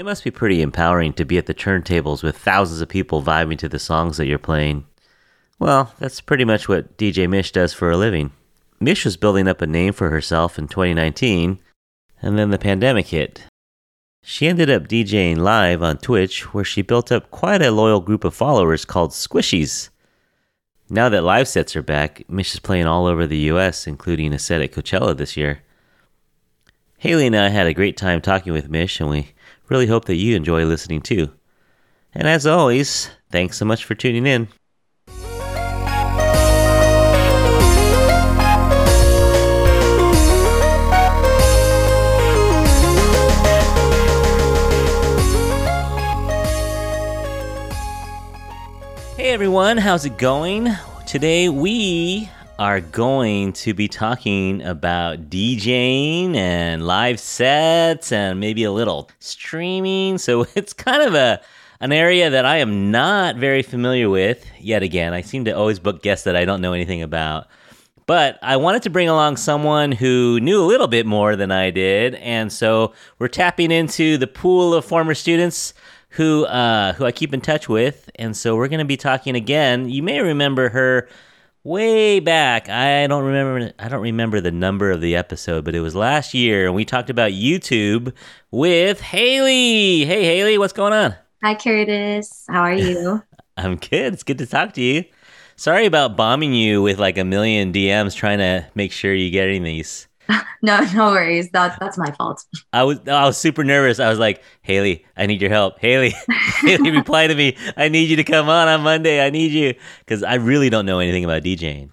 It must be pretty empowering to be at the turntables with thousands of people vibing to the songs that you're playing. Well, that's pretty much what DJ Mish does for a living. Mish was building up a name for herself in 2019, and then the pandemic hit. She ended up DJing live on Twitch, where she built up quite a loyal group of followers called Squishies. Now that live sets are back, Mish is playing all over the US, including a set at Coachella this year. Haley and I had a great time talking with Mish, and we really hope that you enjoy listening too. And as always, thanks so much for tuning in. Hey everyone, how's it going? Today we are going to be talking about DJing and live sets and maybe a little streaming. So it's kind of a an area that I am not very familiar with yet again. I seem to always book guests that I don't know anything about. But I wanted to bring along someone who knew a little bit more than I did, and so we're tapping into the pool of former students who uh, who I keep in touch with, and so we're going to be talking again. You may remember her way back. I don't remember. I don't remember the number of the episode, but it was last year, and we talked about YouTube with Haley. Hey, Haley, what's going on? Hi, Curtis. How are you? I'm good. It's good to talk to you. Sorry about bombing you with like a million DMs trying to make sure you getting these. no, no worries. That that's my fault. I was I was super nervous. I was like, Haley, I need your help. Haley, Haley, reply to me. I need you to come on on Monday. I need you because I really don't know anything about DJing.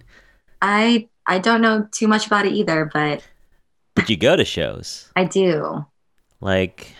I I don't know too much about it either, but but you go to shows. I do. Like,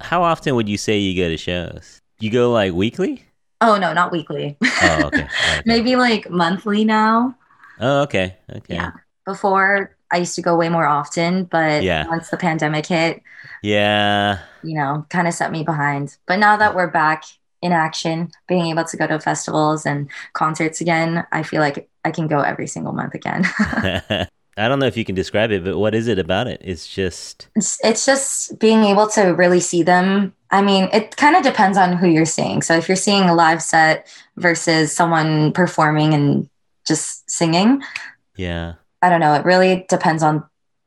how often would you say you go to shows? You go like weekly? Oh no, not weekly. Oh, okay. okay. Maybe like monthly now. Oh, okay. Okay. Yeah. Before I used to go way more often, but Yeah. once the pandemic hit, Yeah. you know, kind of set me behind. But now that we're back in action, being able to go to festivals and concerts again, I feel like I can go every single month again. I don't know if you can describe it, but what is it about it? It's just it's, it's just being able to really see them. I mean, it kind of depends on who you're seeing. So if you're seeing a live set versus someone performing and just singing, yeah. I don't know. It really depends on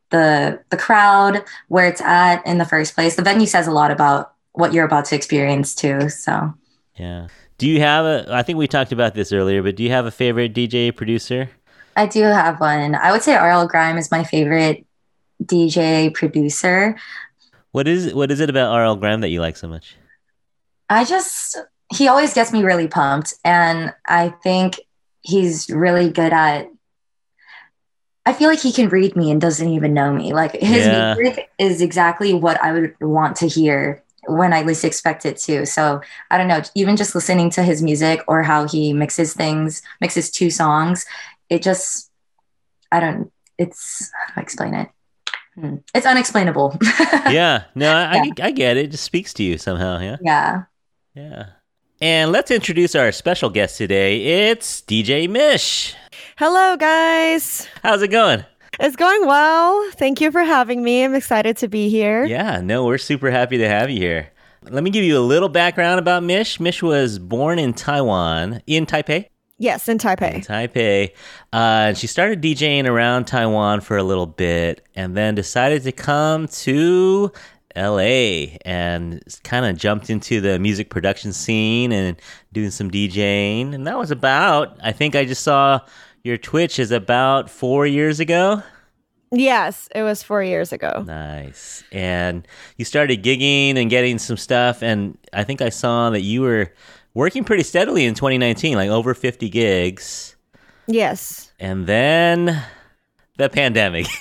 the the crowd, where it's at in the first place. The venue says a lot about what you're about to experience too. So Yeah. Do you have a I think we talked about this earlier, but do you have a favorite DJ producer? I do have one. I would say RL Grime is my favorite DJ producer. What is what is it about RL Grime that you like so much? I just he always gets me really pumped and I think he's really good at I feel like he can read me and doesn't even know me. Like his Yeah. music is exactly what I would want to hear when I least expect it to. So I don't know, even just listening to his music or how he mixes things, mixes two songs, it just I don't it's how do I explain it? Hmm. It's unexplainable. yeah. No, I, I I get it. It just speaks to you somehow, yeah. yeah. Yeah. And let's introduce our special guest today. It's DJ Mish. Hello, guys. How's it going? It's going well. Thank you for having me. I'm excited to be here. Yeah, no, we're super happy to have you here. Let me give you a little background about Mish. Mish was born in Taiwan, in Taipei. Yes, in Taipei. in Taipei. Uh, and she started DJing around Taiwan for a little bit and then decided to come to LA and kind of jumped into the music production scene and doing some DJing. And that was about, I think I just saw your Twitch is about four years ago. Yes, it was four years ago. Nice. And you started gigging and getting some stuff. And I think I saw that you were working pretty steadily in 2019, like over 50 gigs. Yes. And then the pandemic.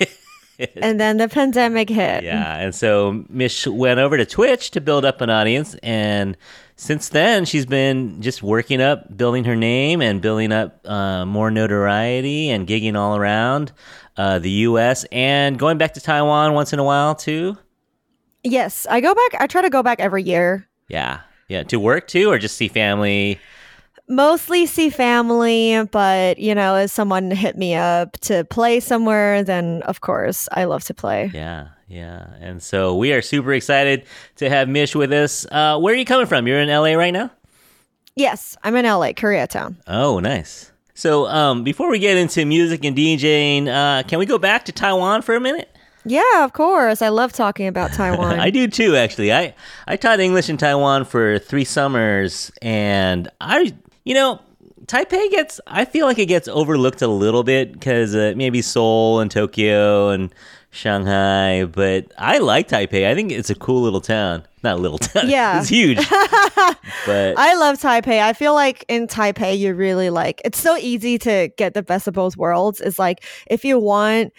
And then the pandemic hit. yeah. And so Mish went over to Twitch to build up an audience. And since then, she's been just working up, building her name and building up uh, more notoriety and gigging all around uh, the US and going back to Taiwan once in a while, too. Yes, I go back. I try to go back every year. Yeah. Yeah. To work too, or just see family? Mostly see family, but you know, if someone hit me up to play somewhere, then of course I love to play. Yeah. yeah. And so we are super excited to have Mish with us. Uh, where are you coming from? You're in LA right now? Yes, I'm in LA, Koreatown. Oh, nice. So um, before we get into music and DJing, uh, can we go back to Taiwan for a minute? Yeah, of course. I love talking about Taiwan. I do too, actually. I, I taught English in Taiwan for three summers, and I, you know, Taipei gets, I feel like it gets overlooked a little bit because uh, maybe Seoul and Tokyo and Shanghai, but I like Taipei. I think it's a cool little town. Not a little town. Yeah. it's huge. but I love Taipei. I feel like in Taipei, you really like it's so easy to get the best of both worlds. It's like if you want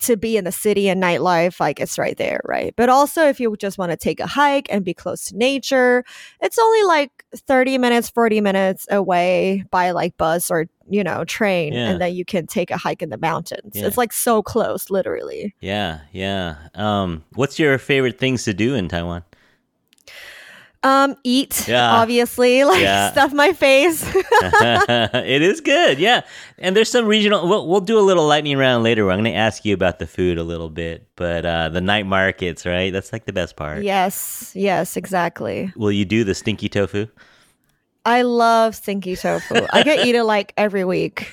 to be in the city and nightlife, like it's right there, right? But also, if you just want to take a hike and be close to nature, it's only like 30 minutes, 40 minutes away by like bus or, you know, train. Yeah. And then you can take a hike in the mountains. Yeah. It's like so close, literally. yeah, yeah. Um, what's your favorite things to do in Taiwan? Um, eat, Yeah. obviously, like Yeah. stuff my face. it is good, yeah. And there's some regional. We'll, we'll do a little lightning round later. Where I'm going to ask you about the food a little bit, but uh, the night markets, right? That's like the best part. yes, yes, exactly. Will you do the stinky tofu? I love stinky tofu. I get eat it like every week.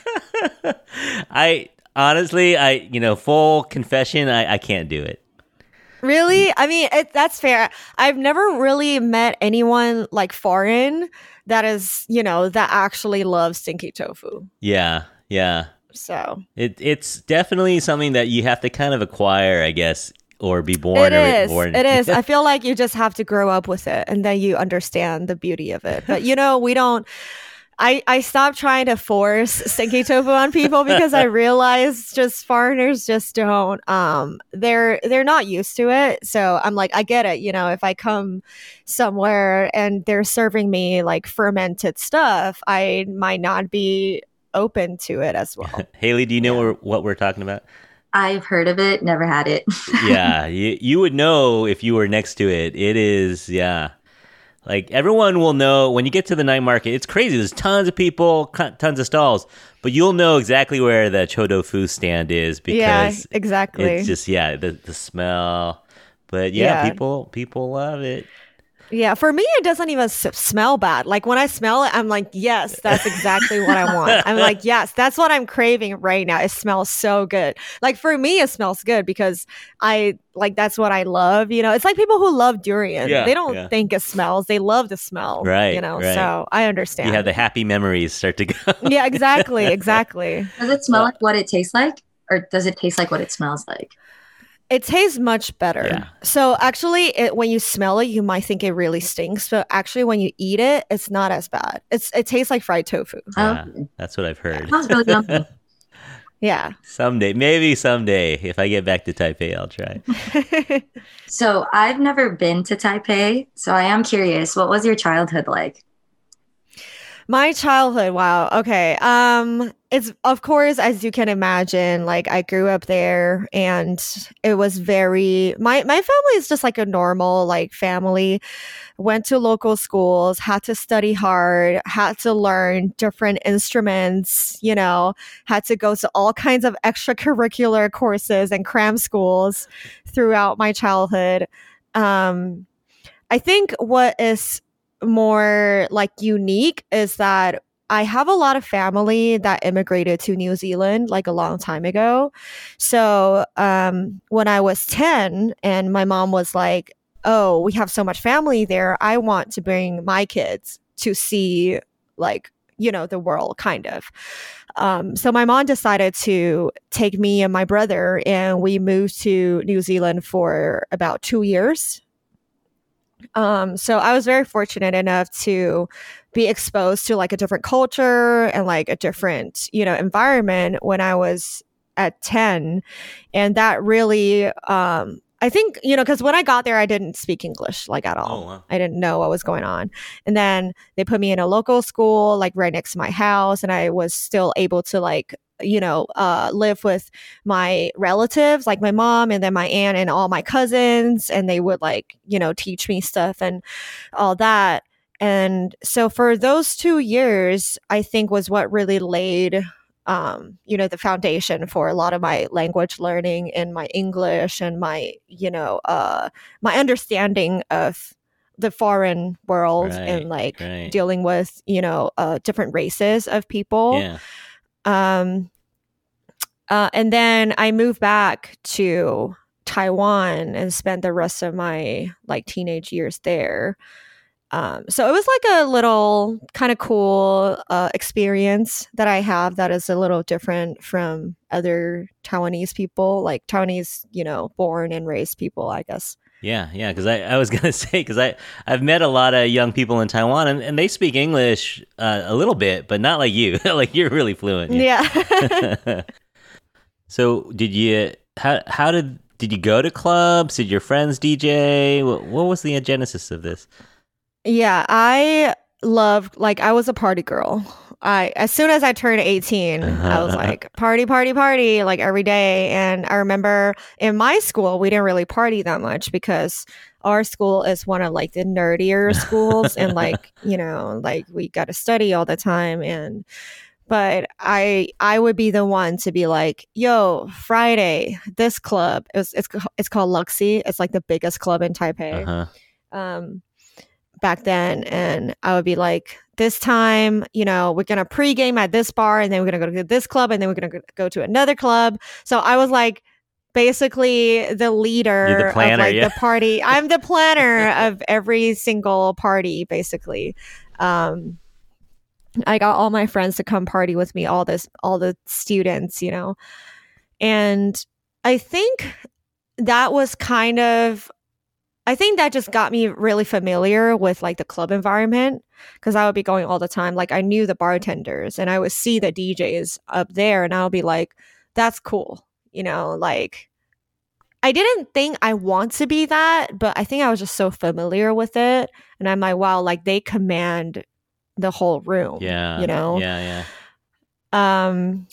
I honestly, I you know, full confession, I, I can't do it. Really? I mean, it, that's fair. I've never really met anyone like foreign that is, you know, that actually loves stinky tofu. Yeah, yeah. So It it's definitely something that you have to kind of acquire, I guess, or be born. it or is. Born. It is. I feel like you just have to grow up with it and then you understand the beauty of it. But you know, we don't. I, I stopped trying to force stinky tofu on people because I realized just foreigners just don't um they're they're not used to it. So I'm like I get it, you know, if I come somewhere and they're serving me like fermented stuff, I might not be open to it as well. Haley, do you know Yeah. what, we're, what we're talking about? I've heard of it, never had it. yeah, you, you would know if you were next to it. It is, yeah. Like everyone will know when you get to the night market. It's crazy. There's tons of people, tons of stalls, but you'll know exactly where the chodo fu stand is yeah, because exactly. it's just yeah the the smell. But yeah, Yeah. people people love it. Yeah, for me, it doesn't even s- smell bad. Like when I smell it, I'm like, yes, that's exactly what I want. I'm like, yes, that's what I'm craving right now. It smells so good. Like for me, it smells good because I like that's what I love. You know, it's like people who love durian. Yeah, they don't yeah. think it smells; they love the smell. Right, You know, right. so I understand. You have the happy memories start to go. yeah, exactly, exactly. Does it smell like what it tastes like? Or does it taste like what it smells like? It tastes much better. Yeah. So actually, it, when you smell it, you might think it really stinks, but actually, when you eat it, it's not as bad. It's it tastes like fried tofu. Yeah, Oh, that's what I've heard. sounds. Yeah. Someday, maybe someday, if I get back to Taipei, I'll try. So I've never been to Taipei, so I am curious. What was your childhood like? My childhood, wow. Okay. Um it's of course as you can imagine, like I grew up there and it was very my my family is just like a normal like family. Went to local schools, had to study hard, had to learn different instruments, you know, had to go to all kinds of extracurricular courses and cram schools throughout my childhood. Um I think what is more like unique is that I have a lot of family that immigrated to New Zealand like a long time ago. So um, when I was 10 and my mom was like, oh, we have so much family there, I want to bring my kids to see like, you know, the world kind of. Um, so my mom decided to take me and my brother and we moved to New Zealand for about two years um, so I was very fortunate enough to be exposed to like a different culture and like a different, you know, environment when I was at 10. And that really, um, I think, you know, because when I got there, I didn't speak English like at all. Oh, wow. I didn't know what was going on. And then they put me in a local school, like right next to my house, and I was still able to like, you know, uh, live with my relatives, like my mom and then my aunt and all my cousins, and they would like, you know, teach me stuff and all that. And so for those two years, I think was what really laid um, you know, the foundation for a lot of my language learning and my English and my, you know, uh, my understanding of the foreign world Right, and like right. dealing with, you know, uh, different races of people. Yeah. Um, uh, and then I moved back to Taiwan and spent the rest of my like teenage years there. Um, so it was like a little kind of cool uh, experience that I have that is a little different from other Taiwanese people, like Taiwanese, you know, born and raised people, I guess. Yeah, yeah, because I, I was gonna say because I I've met a lot of young people in Taiwan and, and they speak English uh, a little bit, but not like you. like you're really fluent. Yeah. so did you how how did did you go to clubs? Did your friends DJ? What, what was the genesis of this? Yeah, I loved like I was a party girl. I as soon as I turned 18, I was like party party party like every day and I remember in my school we didn't really party that much because our school is one of like the nerdier schools and like, you know, like we got to study all the time and but I I would be the one to be like, "Yo, Friday, this club. It's it's it's called Luxy. It's like the biggest club in Taipei." Uh-huh. um, back then. And I would be like, this time, you know, we're going to pregame at this bar and then we're going to go to this club and then we're going to go to another club. So I was like, basically the leader You're the planner, of like yeah. the party. I'm the planner of every single party, basically. Um, I got all my friends to come party with me, all this, all the students, you know, and I think that was kind of I think that just got me really familiar with like the club environment because I would be going all the time. Like I knew the bartenders and I would see the DJs up there and I would be like, that's cool. You know, like I didn't think I want to be that, but I think I was just so familiar with it. And I'm like, wow, like they command the whole room. Yeah. You know? Yeah, yeah. Um,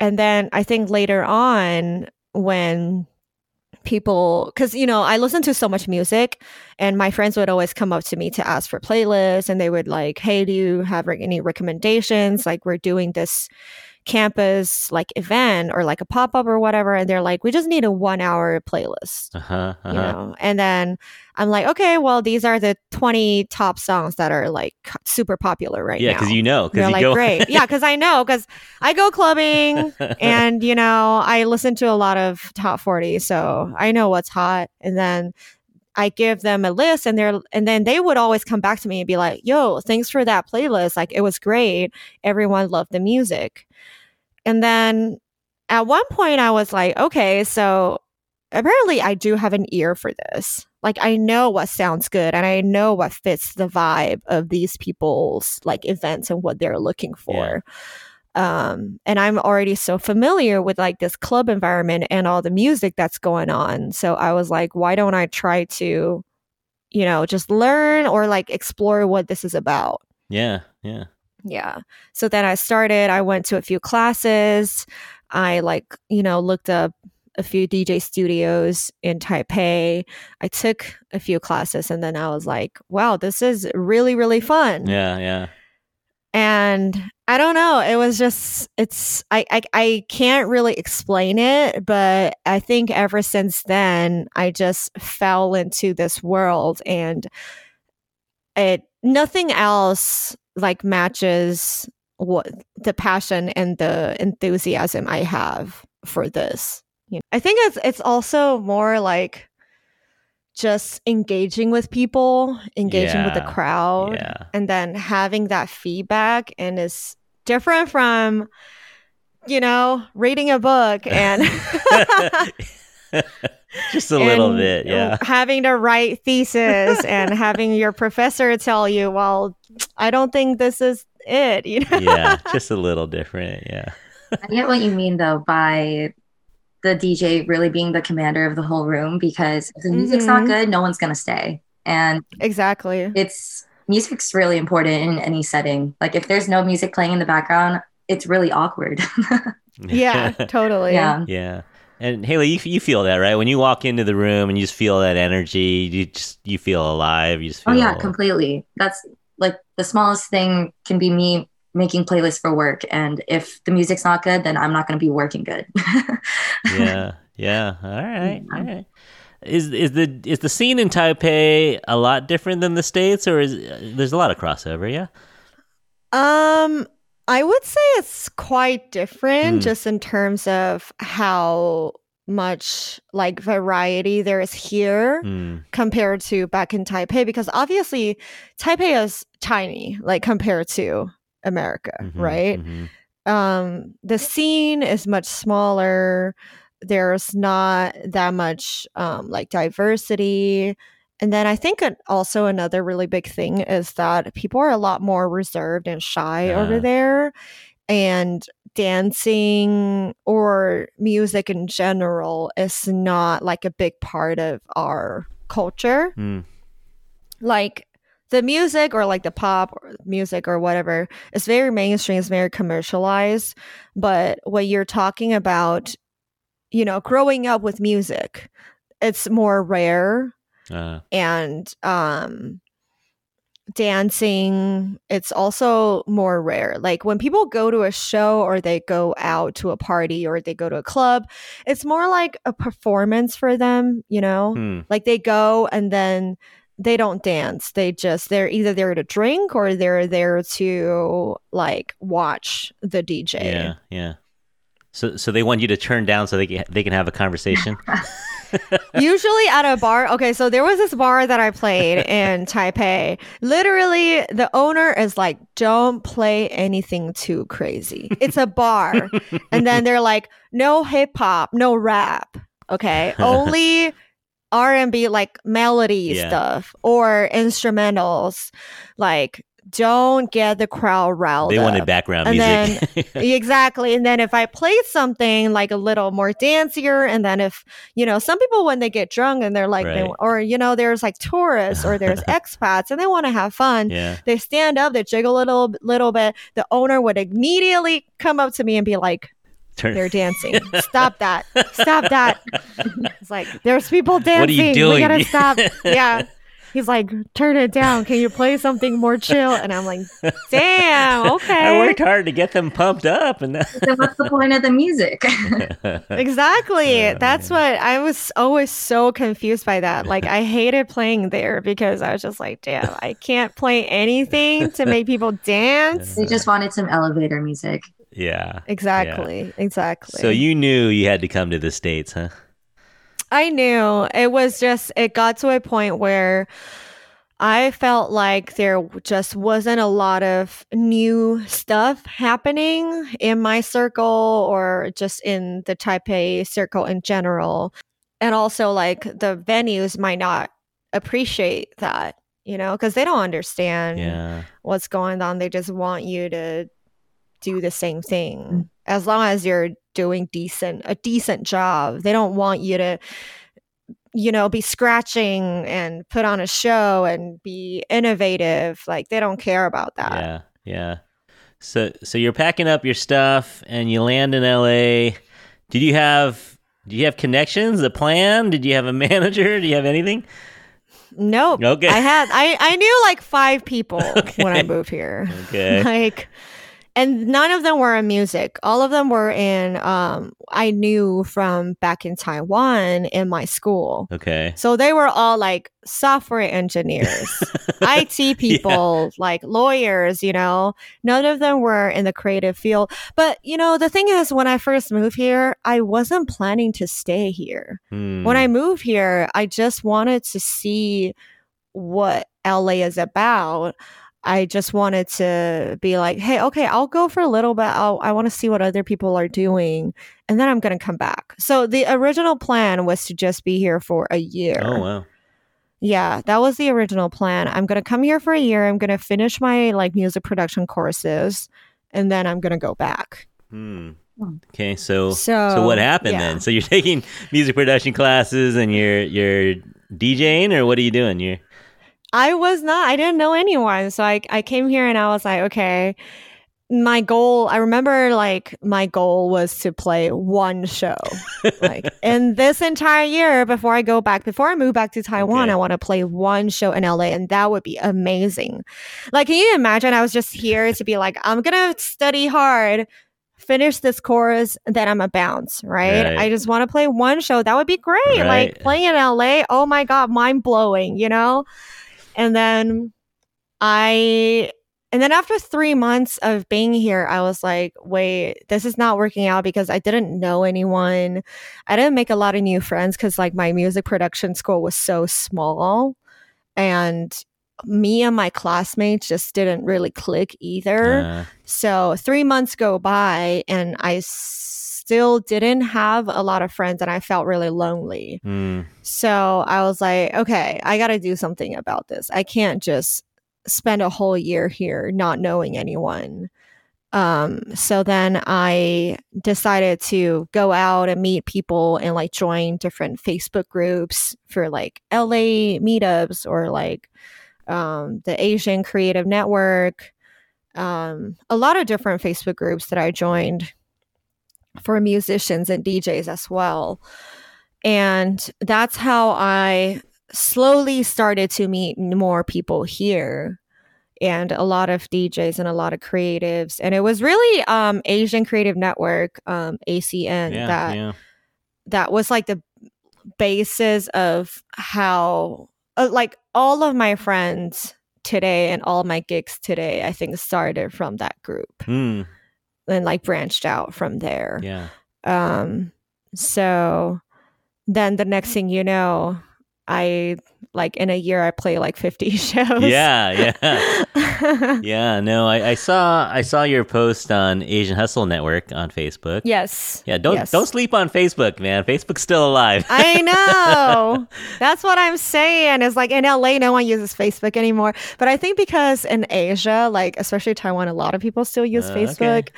and then I think later on when people because you know i listen to so much music and my friends would always come up to me to ask for playlists and they would like hey do you have any recommendations? Like we're doing this campus like event or like a pop-up or whatever and they're like we just need a one hour playlist Uh-huh. uh-huh. you know and then i'm like okay well these are the 20 top songs that are like super popular right yeah, now Yeah, because you know, because you like go. great yeah because i know because i go clubbing and you know i listen to a lot of top 40 so i know what's hot and then i give them a list and they're and then they would always come back to me and be like yo thanks for that playlist. Like it was great. Everyone loved the music. And then at one point i was like okay so apparently i do have an ear for this. Like i know what sounds good and i know what fits the vibe of these people's like events and what they're looking for um and i'm already so familiar with like this club environment and all the music that's going on so i was like why don't i try to you know just learn or like explore what this is about yeah, yeah. yeah. So then I started, I went to a few classes. I like, you know, looked up a few DJ studios in Taipei. I took a few classes and then I was like, wow, this is really, really fun. Yeah, yeah. And I don't know, it was just it's I, I I can't really explain it, but I think ever since then I just fell into this world and it nothing else like matches what the passion and the enthusiasm I have for this. You know, I think it's it's also more like just engaging with people, engaging with the crowd, Yeah. and then having that feedback and is different from you know reading a book and Just a little bit, yeah. having to write thesis and having your professor tell you well i don't think this is it you know yeah, just a little different, yeah. I get what you mean though by the DJ really being the commander of the whole room because if the music's not Mhm. good, no one's gonna stay. And exactly it's music's really important in any setting. Like if there's no music playing in the background, it's really awkward. yeah totally yeah. Yeah. And Haley, you, you feel that, right? When you walk into the room and you just feel that energy, you just you feel alive. You just Oh feel yeah, completely. That's like the smallest thing can be me making playlists for work. And if the music's not good, then I'm not going to be working good. yeah, yeah. All right, all right. Is is the is the scene in Taipei a lot different than the states, or is there's a lot of crossover? Yeah. Um, I would say it's quite different, Mm. just in terms of how much like variety there is here Hmm. compared to back in Taipei because obviously Taipei is tiny like compared to America, Mhm, right? mhm. um the scene is much smaller there's not that much um like diversity and then i think also another really big thing is that people are a lot more reserved and shy Ah. over there and dancing or music in general is not like a big part of our culture Hmm. like the music or like the pop music or whatever is very mainstream it's very commercialized but when you're talking about you know growing up with music it's more rare Uh, and um dancing it's also more rare like when people go to a show or they go out to a party or they go to a club it's more like a performance for them you know hmm. like they go and then they don't dance. They just they're either there to drink or they're there to like watch the DJ. Yeah, yeah. So so they want you to turn down so they can they can have a conversation. Usually at a bar. Okay, so there was this bar that I played in Taipei. Literally, the owner is like, "Don't play anything too crazy. It's a bar." and then they're like, "No hip hop, no rap. Okay, only." R&B like melody Yeah. stuff or instrumentals like don't get the crowd riled they up. wanted background And music. exactly. And then if I played something like a little more dancier, and then if, you know, some people when they get drunk and they're like, they, or, you know, there's like tourists or there's expats and they want to have fun. yeah. They stand up, they jiggle a little, little bit. The owner would immediately come up to me and be like, Turn. they're dancing. Stop that. Stop that. It's like, there's people dancing. What are you doing? We gotta stop. Yeah. He's like, turn it down. Can you play something more chill? And I'm like, damn, okay. I worked hard to get them pumped up, and so what's the point of the music? Exactly. Yeah, That's what I was always so confused by that. Like I hated playing there because I was just like, damn, I can't play anything to make people dance. they just wanted some elevator music. yeah. Exactly. Exactly. So you knew you had to come to the states, huh? I knew it was just it got to a point where I felt like there just wasn't a lot of new stuff happening in my circle or just in the Taipei circle in general. And also like the venues might not appreciate that, you know, because they don't understand Yeah. what's going on. They just want you to do the same thing. Mm. As long as you're doing decent a decent job. They don't want you to you know, be scratching and put on a show and be innovative. Like they don't care about that. Yeah. Yeah. So so you're packing up your stuff and you land in LA. Did you have do you have connections, a plan? Did you have a manager? Do you have anything? Nope. Okay. I had I I knew like five people when I moved here. Okay. like and none of them were in music all of them were in um i knew from back in taiwan in my school Okay. so they were all like software engineers it people like lawyers you know none of them were in the creative field but you know the thing is when i first moved here i wasn't planning to stay here Hmm. when I moved here, I just wanted to see what LA is about. I just wanted to be like, hey, okay, I'll go for a little bit. I'll, I want to see what other people are doing, and then I'm going to come back. So the original plan was to just be here for a year. Oh wow. Yeah, that was the original plan. I'm going to come here for a year. I'm going to finish my like music production courses, and then I'm going to go back. Hmm. Hmm. Okay, so So, so what happened yeah. then? So you're taking music production classes and you're you're DJing or what are you doing? You're I was not. I didn't know anyone. So I, I came here and I was like, okay, my goal i remember like my goal was to play one show like in this entire year before i go back before i move back to taiwan Okay. i want to play one show in la and that would be amazing like can you imagine i was just here to be like i'm gonna study hard finish this course then i'm a bounce right, Right. i just want to play one show that would be great Right. like playing in la oh my god mind blowing you know and then i and then after three months of being here, I was like, wait, this is not working out because I didn't know anyone. I didn't make a lot of new friends because like my music production school was so small. And me and my classmates just didn't really click either. Uh, So three months go by and I still didn't have a lot of friends and I felt really lonely. mm, So I was like, okay, I got to do something about this. I can't just spend a whole year here not knowing anyone. Um, so then I decided to go out and meet people and like join different Facebook groups for like LA meetups or like um, the Asian Creative Network. Um, a lot of different Facebook groups that I joined for musicians and DJs as well. And that's how I slowly started to meet more people here and a lot of DJs and a lot of creatives. And it was really um, Asian Creative Network, um, ACN, yeah, that yeah. that was like the basis of how uh, like all of my friends today and all my gigs today i think started from that group Mm, and like branched out from there yeah. um so then the next thing you know i like in a year i play like 50 shows Yeah, yeah. Yeah, no, I, I saw I saw your post on Asian Hustle Network on Facebook. yes Yeah, don't yes. don't sleep on Facebook, man. Facebook's still alive. I know. That's what I'm saying. Is like in LA, no one uses Facebook anymore. But I think because in Asia, like especially Taiwan, a lot of people still use Uh, okay. Facebook.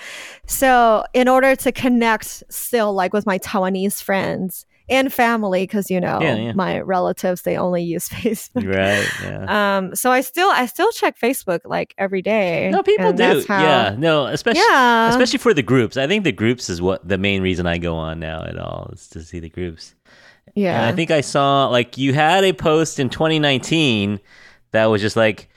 So in order to connect still like with my Taiwanese friends and family, because you know Yeah, yeah. my relatives they only use Facebook. right. Yeah. Um, so I still I still check Facebook like every day. No, people do. how- yeah. No, especially yeah. especially for the groups. I think the groups is what the main reason I go on now at all is to see the groups. yeah. And I think I saw like you had a post in 2019 that was just like,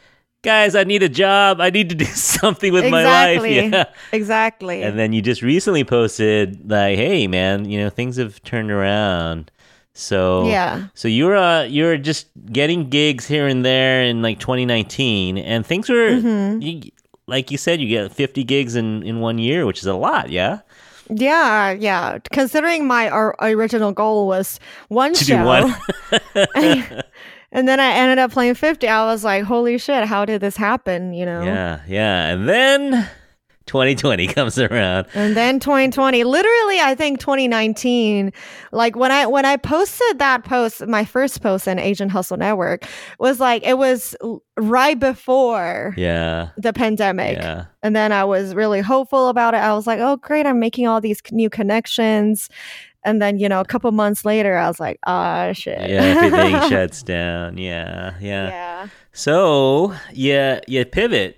guys, I need a job. I need to do something with my life. Exactly. Yeah. exactly. And then you just recently posted like, hey man, you know things have turned around. So yeah. so you're uh you're just getting gigs here and there in like 2019, and things were Mhm. you, like you said, you get 50 gigs in in one year, which is a lot. Yeah. Yeah, yeah. Considering my or, original goal was one To show, do one. and then I ended up playing fifty. I was like, "Holy shit! How did this happen?" You know. Yeah, yeah. And then 2020 comes around. And then 2020, literally, I think 2019. Like when I when I posted that post, my first post in Asian Hustle Network was like it was right before Yeah. the pandemic. Yeah. And then I was really hopeful about it. I was like, oh, great, I'm making all these new connections. And then, you know, a couple months later, I was like, ah, shit. Yeah, everything shuts down. Yeah, yeah. Yeah. So, yeah, you pivot.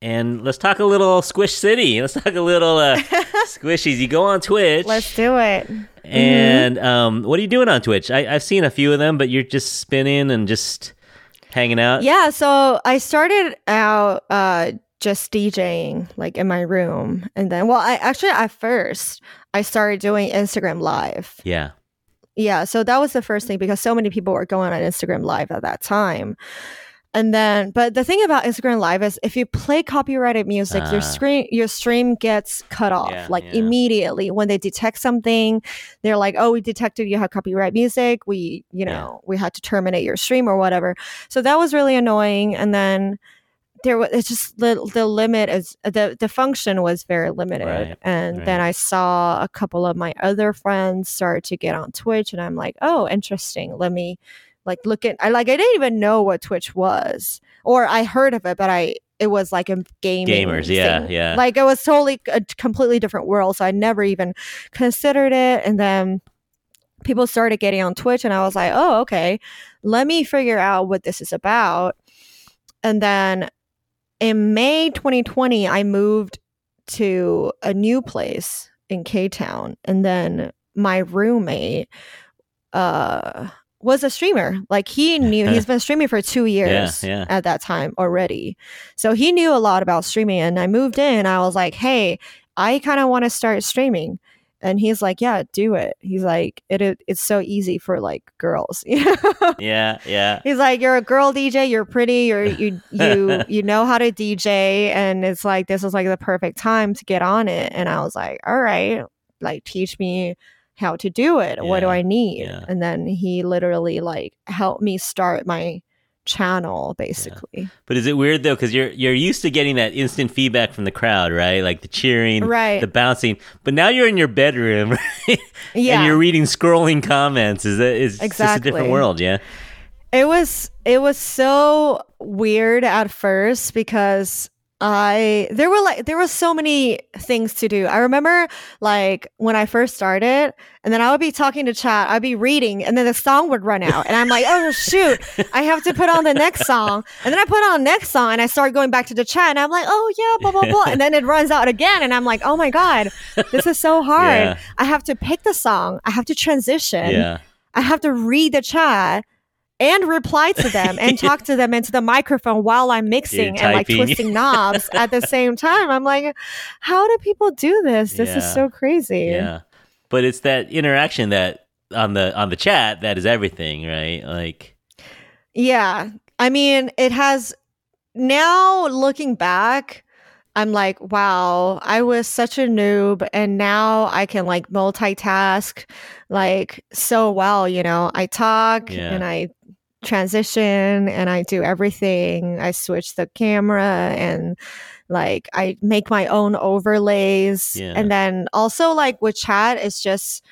And let's talk a little Squish City. Let's talk a little uh, squishies. You go on Twitch. Let's do it. And um, what are you doing on Twitch? I, I've seen a few of them, but you're just spinning and just hanging out. Yeah. So I started out uh, just DJing like in my room. And then, well, I actually, at first, I started doing Instagram Live. Yeah. Yeah, so that was the first thing because so many people were going on Instagram Live at that time. And then, but the thing about Instagram Live is if you play copyrighted music, Ah. your screen your stream gets cut off Yeah, like yeah. immediately when they detect something. They're like, "Oh, we detected you have copyright music. We, you Yeah. know, we had to terminate your stream or whatever." So that was really annoying. And then there was it's just the the limit is the the function was very limited. Right, And right. then I saw a couple of my other friends start to get on Twitch, and I'm like, "Oh, interesting. Let me." like look at I like I didn't even know what Twitch was or I heard of it but I it was like a gaming Gamers, yeah, yeah. like it was totally a completely different world so I never even considered it and then people started getting on Twitch and I was like oh okay let me figure out what this is about and then in May 2020 I moved to a new place in K Town, and then my roommate uh was a streamer. Like he knew he's been streaming for two years yeah. at that time already. So he knew a lot about streaming. And I moved in, I was like, hey, I kind of want to start streaming. And he's like, yeah, do it. He's like, it, it it's so easy for like girls. yeah, yeah. He's like, you're a girl DJ, you're pretty, you're you you you know how to DJ, and it's like this is like the perfect time to get on it. And I was like, all right, like teach me how to do it. What do I need? yeah. And then he literally like helped me start my channel basically. But is it weird though? Because you're you're used to getting that instant feedback from the crowd, right? Like the cheering, Right. the bouncing. But now you're in your bedroom, right? Yeah. and you're reading scrolling comments. Is that is just a different world? Yeah, It was it was so weird at first because I there were like there were so many things to do. I remember like when I first started and then I would be talking to chat, I'd be reading and then the song would run out and I'm like, "Oh shoot, I have to put on the next song." And then I put on the next song and I start going back to the chat and I'm like, "Oh yeah, blah blah blah." And then it runs out again and I'm like, "Oh my god, this is so hard. Yeah. I have to pick the song. I have to transition." yeah, I have to read the chat and reply to them and talk to them into the microphone while I'm mixing and like twisting knobs at the same time. I'm like, how do people do this? This is so crazy. yeah. But it's that interaction that on the on the chat that is everything, right? Like, Yeah. I mean, it has now looking back, I'm like, wow, I was such a noob and now I can like multitask like so well, you know. I talk Yeah. and I transition and I do everything. I switch the camera and like I make my own overlays. Yeah. And then also like with chat it's just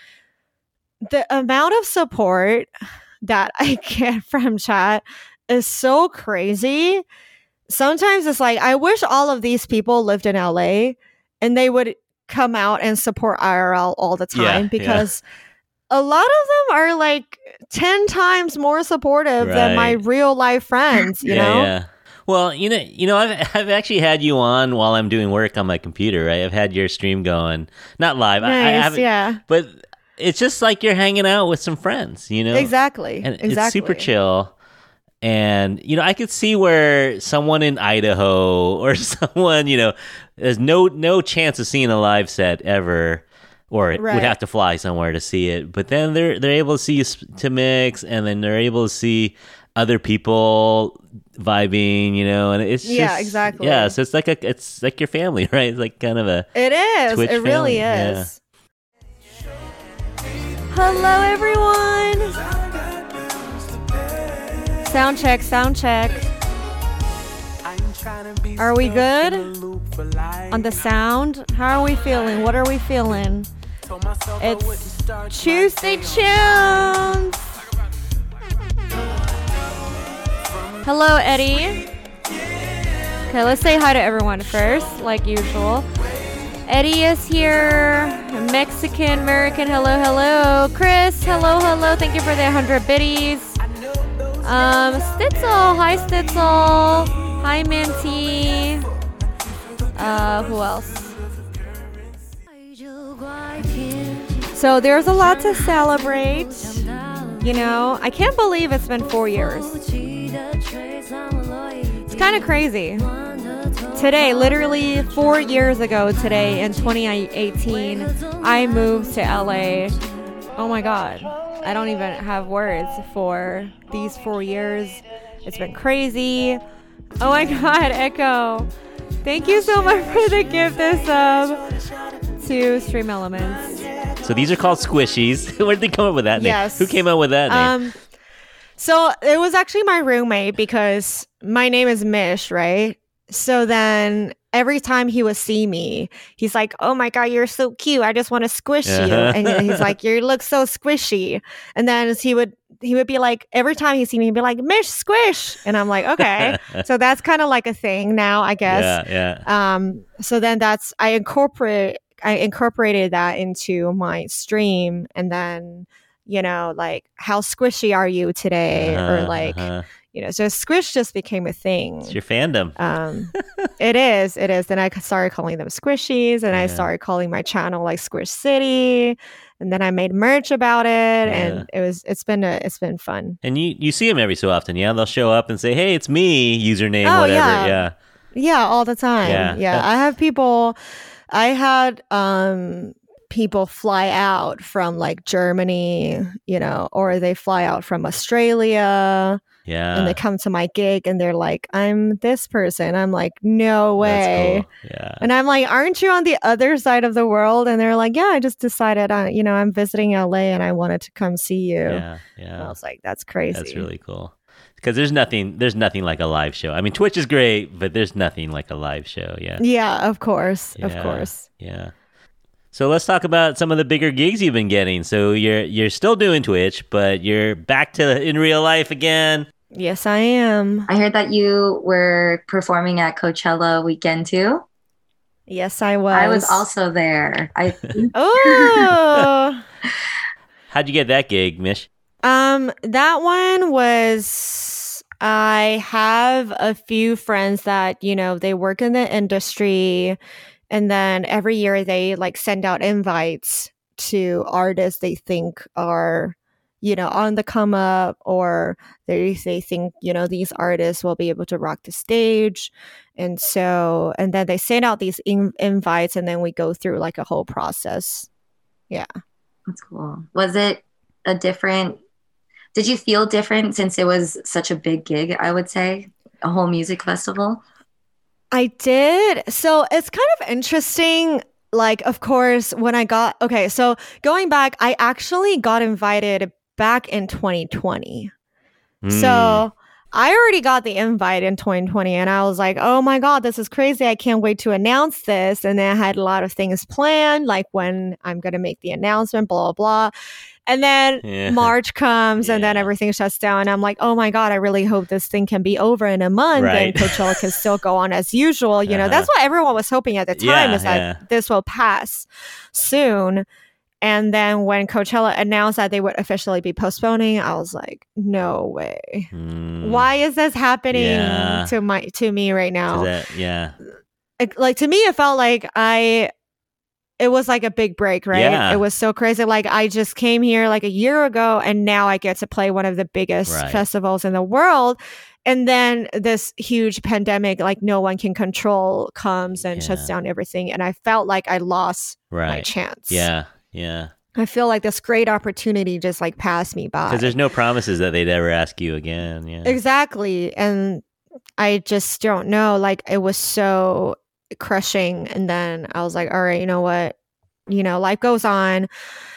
the amount of support that I get from chat is so crazy. Sometimes it's like I wish all of these people lived in LA and they would come out and support IRL all the time yeah. because a lot of them are like 10 times more supportive than my real life friends, you yeah, know? yeah. Well, you know, you know, I've I've actually had you on while I'm doing work on my computer. Right, I've had your stream going, not live. I, I Nice, haven't, yeah. but it's just like you're hanging out with some friends, you know. Exactly. and exactly. it's super chill. And you know, I could see where someone in Idaho or someone, you know, there's no no chance of seeing a live set ever, or it Right. would have to fly somewhere to see it. But then they're they're able to see you to mix, and then they're able to see other people vibing, you know, and it's Yeah, just- exactly. Yeah, so it's like a it's like your family, right? It's like kind of a It is. Twitch it really family, yeah. is. Hello, everyone. Sound check, sound check. Are we good on the sound? How are we feeling? What are we feeling? It's Tuesday Tunes. Hello, Eddie. Okay, let's say hi to everyone first, like usual. Eddie is here. Mexican, American, hello, hello. Chris, hello, hello. Thank you for the 100 biddies. Um, Stitzel, hi Stitzel. Hi Minty. Uh, who else? So there's a lot to celebrate. You know, I can't believe it's been four years. It's kind of crazy. Today, literally four years ago today in 2018, I moved to LA. Oh my God. I don't even have words for these four years. It's been crazy. Oh my God, Echo. Thank you so much for the gift this sub to Stream Elements. so these are called squishies. Where did they come up with that name? Yes. Who came up with that name? Um, so it was actually my roommate because my name is Mish, right? So then every time he would see me, he's like, "Oh my god, you're so cute! I just want to squish you." Uh-huh. And he's like, "You look so squishy." And then he would he would be like, every time he see me, he'd be like, "Mish, squish," and I'm like, "Okay." so that's kind of like a thing now, I guess. yeah, yeah. Um, so then that's I incorporate I incorporated that into my stream and then you know like how squishy are you today or Uh-huh, like uh-huh. you know, so Squish just became a thing. It's your fandom. Um, it is, it is. Then I started calling them Squishies, and I started calling my channel like Squish City, and then I made merch about it, and it was, it's been a, it's been fun. And you you see them every so often, yeah? They'll show up and say, "Hey, it's me." Username, Oh, whatever. yeah. Yeah. Yeah, all the time. Yeah. Yeah. I have people I had um people fly out from like Germany, you know, or they fly out from Australia Yeah. and they come to my gig and they're like, I'm this person. I'm like, no way. That's cool. Yeah. And I'm like, aren't you on the other side of the world? And they're like, yeah, I just decided, uh, you know, I'm visiting LA and I wanted to come see you. Yeah. And I was like, that's crazy. That's really cool. Because there's nothing there's nothing like a live show. I mean, Twitch is great, but there's nothing like a live show. Yeah. Yeah, of course. Of course. Yeah. So let's talk about some of the bigger gigs you've been getting. So you're you're still doing Twitch, but you're back to in real life again. Yes, I am. I heard that you were performing at Coachella weekend too. Yes, I was. I was also there. I Oh. How'd you get that gig, Mish? Um, that one was I have a few friends that, you know, they work in the industry and then every year they like send out invites to artists they think are you know on the come up or they they think you know these artists will be able to rock the stage and so and then they send out these in- invites and then we go through like a whole process yeah That's cool. Was it a different? Did you feel different since it was such a big gig? I would say a whole music festival. I did. So it's kind of interesting. Like, of course, when I got, okay, so going back, I actually got invited back in 2020. Mm. So I already got the invite in 2020 and I was like, oh my God, this is crazy. I can't wait to announce this. And then I had a lot of things planned, like when I'm going to make the announcement, blah, blah, blah. And then Yeah. March comes and then everything shuts down. I'm like, oh my God, I really hope this thing can be over in a month Right. and Coachella can still go on as usual. You know, Uh-huh. that's what everyone was hoping at the time Yeah, is that yeah. this will pass soon. And then when Coachella announced that they would officially be postponing, I was like, no way. Mm. Why is this happening Yeah. to my to me right now? that- yeah. Like- like to me it felt like I it was like a big break, right? Yeah. It was so crazy. Like I just came here like a year ago and now I get to play one of the biggest Right. festivals in the world. And then this huge pandemic, like no one can control, comes and shuts down everything. And I felt like I lost my chance. Yeah. Yeah. I feel like this great opportunity just like passed me by. Because there's no promises that they'd ever ask you again. Yeah. Exactly. And I just don't know. Like it was so crushing. And then I was like, all right, you know what? You know, life goes on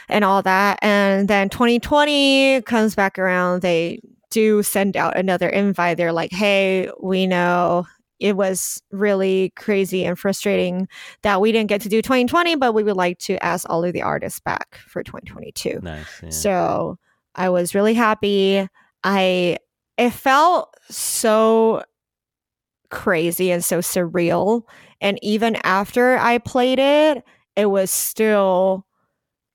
and all that. And then 2020 comes back around. They do send out another invite. They're like, hey, we know it was really crazy and frustrating that we didn't get to do 2020, but we would like to ask all of the artists back for 2022. Nice. Yeah. So I was really happy. I it felt so crazy and so surreal. And even after I played it, it was still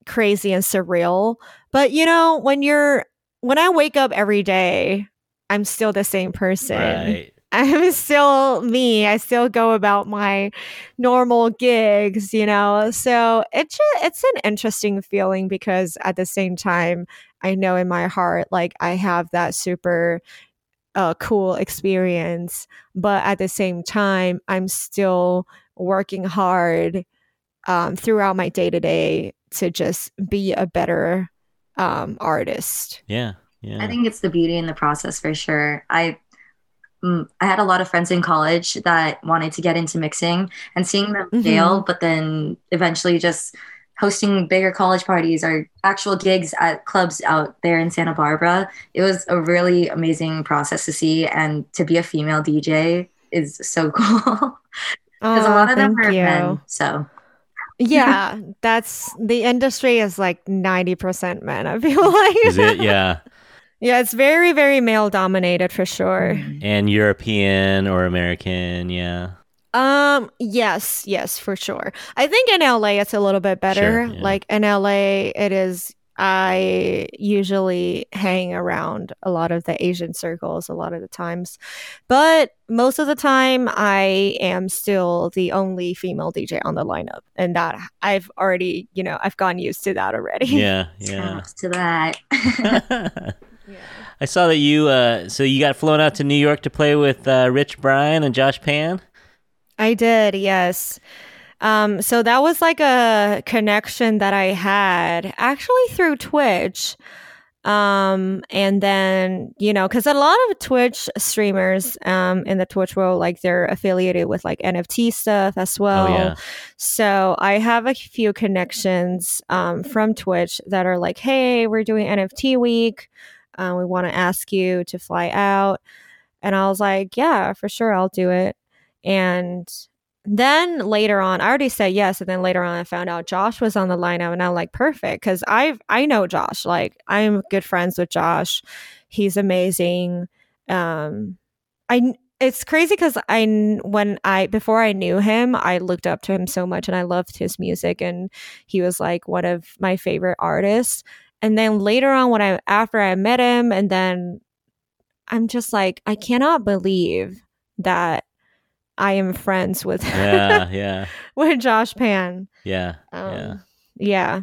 crazy and surreal. But you know, when you're when I wake up every day, I'm still the same person. Right. I'm still me. I still go about my normal gigs, you know. So it's just, it's an interesting feeling because at the same time, I know in my heart like I have that super uh, cool experience, but at the same time, I'm still working hard um, throughout my day to day to just be a better um, artist. Yeah. Yeah. I think it's the beauty in the process for sure. I I had a lot of friends in college that wanted to get into mixing and seeing them Mhm. fail, but then eventually just hosting bigger college parties or actual gigs at clubs out there in Santa Barbara. It was a really amazing process to see and to be a female DJ is so cool. Because a Oh, lot of them are you. men. So Yeah, that's the industry is like 90% men, I feel like. Is it? Yeah. yeah, it's very, very male dominated for sure. And European or American. Yeah. Um, yes, yes, for sure. I think in LA it's a little bit better. Sure, yeah. Like in LA, it is I usually hang around a lot of the Asian circles a lot of the times. But most of the time, I am still the only female DJ on the lineup. And that I've already, you know, I've gotten used to that already. Yeah, yeah. Snaps to that. I saw that you, uh, so you got flown out to New York to play with uh, Rich Brian and Josh Pan. I did, yes. Um, so that was like a connection that I had actually through Twitch. Um, and then, you know, because a lot of Twitch streamers um, in the Twitch world, like they're affiliated with like NFT stuff as well. Oh, yeah. So I have a few connections um, from Twitch that are like, hey, we're doing NFT week. Uh, we want to ask you to fly out. And I was like, yeah, for sure, I'll do it. And then later on, I already said yes, and then later on, I found out Josh was on the lineup, and I'm like, perfect, because I I know Josh, like I'm good friends with Josh. He's amazing. Um, I it's crazy because I when I before I knew him, I looked up to him so much, and I loved his music, and he was like one of my favorite artists. And then later on, when I after I met him, and then I'm just like, I cannot believe that I am friends with Yeah, yeah, with Josh Pan. yeah, Um, yeah. yeah.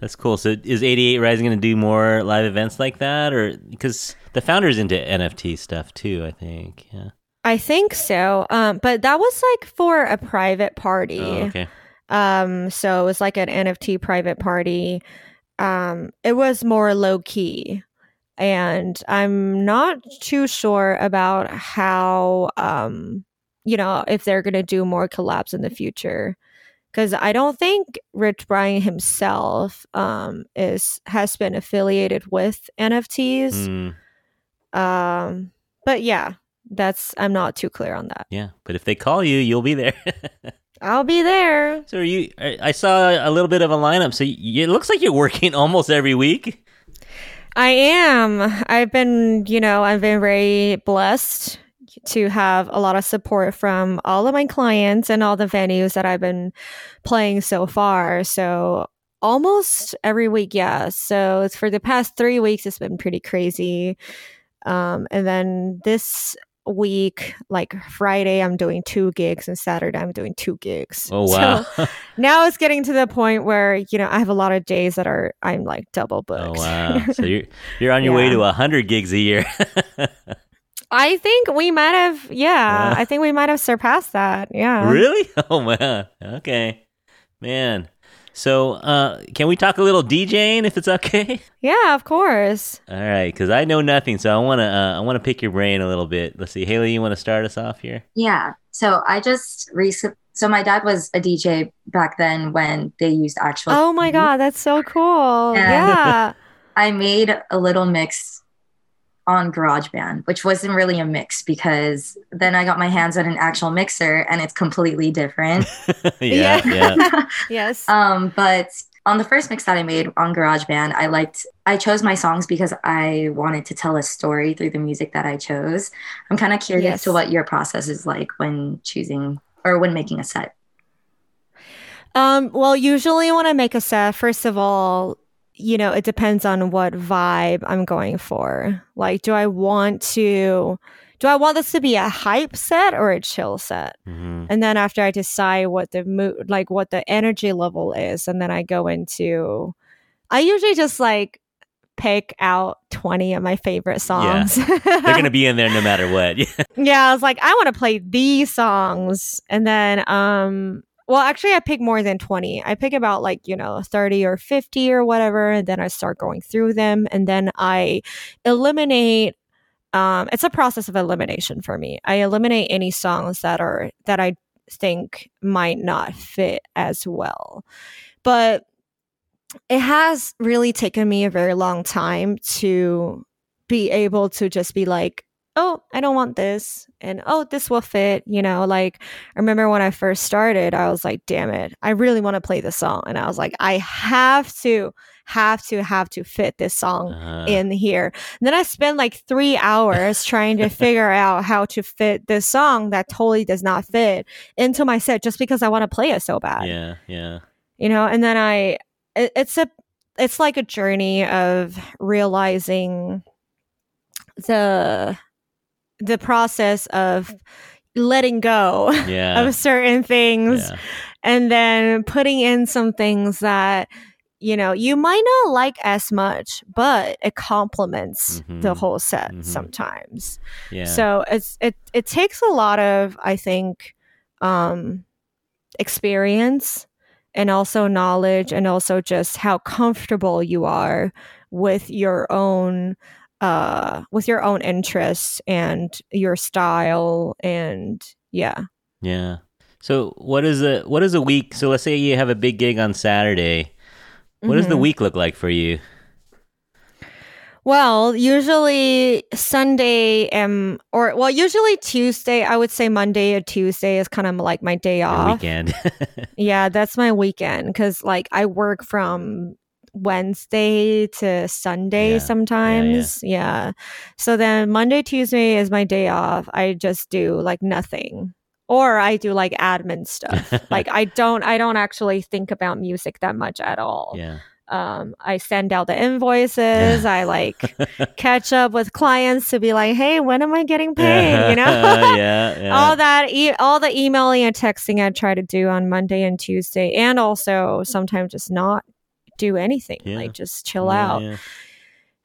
That's cool. So is 88rising going to do more live events like that? Or because the founder's into NFT stuff too, I think. Yeah. I think so. Um, but that was like for a private party. Oh, okay. Um, so it was like an NFT private party. Um, it was more low key. And I'm not too sure about how, um, you know, if they're going to do more collabs in the future. Because I don't think Rich Brian himself um, is has been affiliated with NFTs. Mm, Um, but yeah, that's I'm not too clear on that. yeah. But if they call you, you'll be there. I'll be there. so are you, I, I saw a little bit of a lineup. So you, it looks like you're working almost every week. I am. I've been, you know, I've been very blessed to have a lot of support from all of my clients and all the venues that I've been playing so far. So almost every week, yeah. So it's for the past three weeks, it's been pretty crazy. Um, and then this week, like Friday, I'm doing two gigs, and Saturday, I'm doing two gigs. Oh, So wow. now it's getting to the point where you know I have a lot of days that are I'm like double oh, booked. oh, wow. So you're, you're on your way Yeah. to 100 gigs a year. I think we might have, yeah, Yeah. I think we might have surpassed that. Yeah. really? Oh, wow. Okay. Man. So, uh, can we talk a little DJing if it's okay? Yeah, of course. All right, because I know nothing, so I want to uh, I want to pick your brain a little bit. Let's see, Haley, you want to start us off here? Yeah. So I just recently. So my dad was a DJ back then when they used actual. Oh my God, that's so cool. Yeah. Yeah. I made a little mix on GarageBand, which wasn't really a mix because then I got my hands on an actual mixer and it's completely different. yeah, Yeah. yeah. yes. um, but on the first mix that I made on GarageBand, I liked I chose my songs because I wanted to tell a story through the music that I chose. I'm kind of curious Yes. to what your process is like when choosing or when making a set. Um, well, usually when I make a set, first of all, you know, it depends on what vibe I'm going for. Like, do I want to, do I want this to be a hype set or a chill set? hmm And then after I decide what the mood, like what the energy level is, and then I go into, I usually just like pick out 20 of my favorite songs. They're gonna be in there no matter what. yeah, I was like, I want to play these songs. And then, um, well, actually, I pick more than 20. I pick about like, you know, 30 or 50 or whatever. And then I start going through them. And then I eliminate, um, it's a process of elimination for me. I eliminate any songs that are, that I think might not fit as well. But it has really taken me a very long time to be able to just be like, oh, I don't want this. And oh, this will fit. You know, like I remember when I first started, I was like, damn it, I really want to play this song. And I was like, I have to, have to, have to fit this song Uh, in here. And then I spent like three hours trying to figure out how to fit this song that totally does not fit into my set just because I want to play it so bad yeah, yeah. you know and then i it, it's a it's like a journey of realizing the the process of letting go Yeah. of certain things yeah. and then putting in some things that you know you might not like as much but it complements the Mhm. whole set Mhm. sometimes Yeah. so it's it it takes a lot of i think um experience and also knowledge and also just how comfortable you are with your own uh with your own interests and your style and yeah Yeah. So what is a what is a week? So let's say you have a big gig on Saturday. What does the Mhm. week look like for you? Well, usually Sunday um or well usually Tuesday I would say Monday or Tuesday is kind of like my day Your off. weekend. Yeah, that's my weekend cuz like I work from Wednesday to Sunday Yeah, sometimes. Yeah, So then Monday Tuesday is my day off. I just do like nothing. Or I do like admin stuff. like I don't I don't actually think about music that much at all. yeah. Um I send out the invoices. I like catch up with clients to be like, "Hey, when am I getting paid?" You know, yeah. Yeah. all that, e- all the emailing and texting I try to do on Monday and Tuesday, and also sometimes just not do anything, Yeah. like just chill Yeah, out. yeah.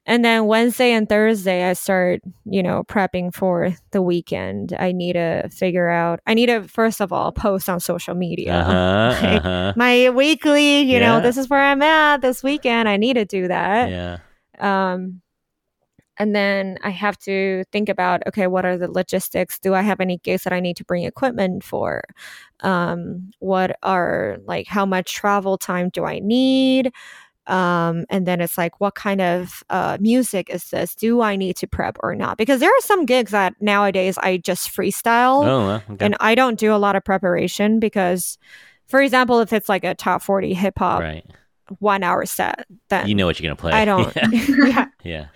And then Wednesday and Thursday, I start, you know, prepping for the weekend. I need to figure out. I need to first of all post on social media. Uh-huh. Like, Uh-huh. My weekly, you know, this is where I'm at this weekend. I need to do that Yeah. um and then i have to think about okay what are the logistics do i have any gigs that i need to bring equipment for um what are like how much travel time do i need um and then it's like what kind of uh music is this do i need to prep or not because there are some gigs that nowadays i just freestyle Oh, okay. and i don't do a lot of preparation because for example if it's like a top 40 hip hop right. one hour set then You know what you're gonna play. i don't yeah yeah.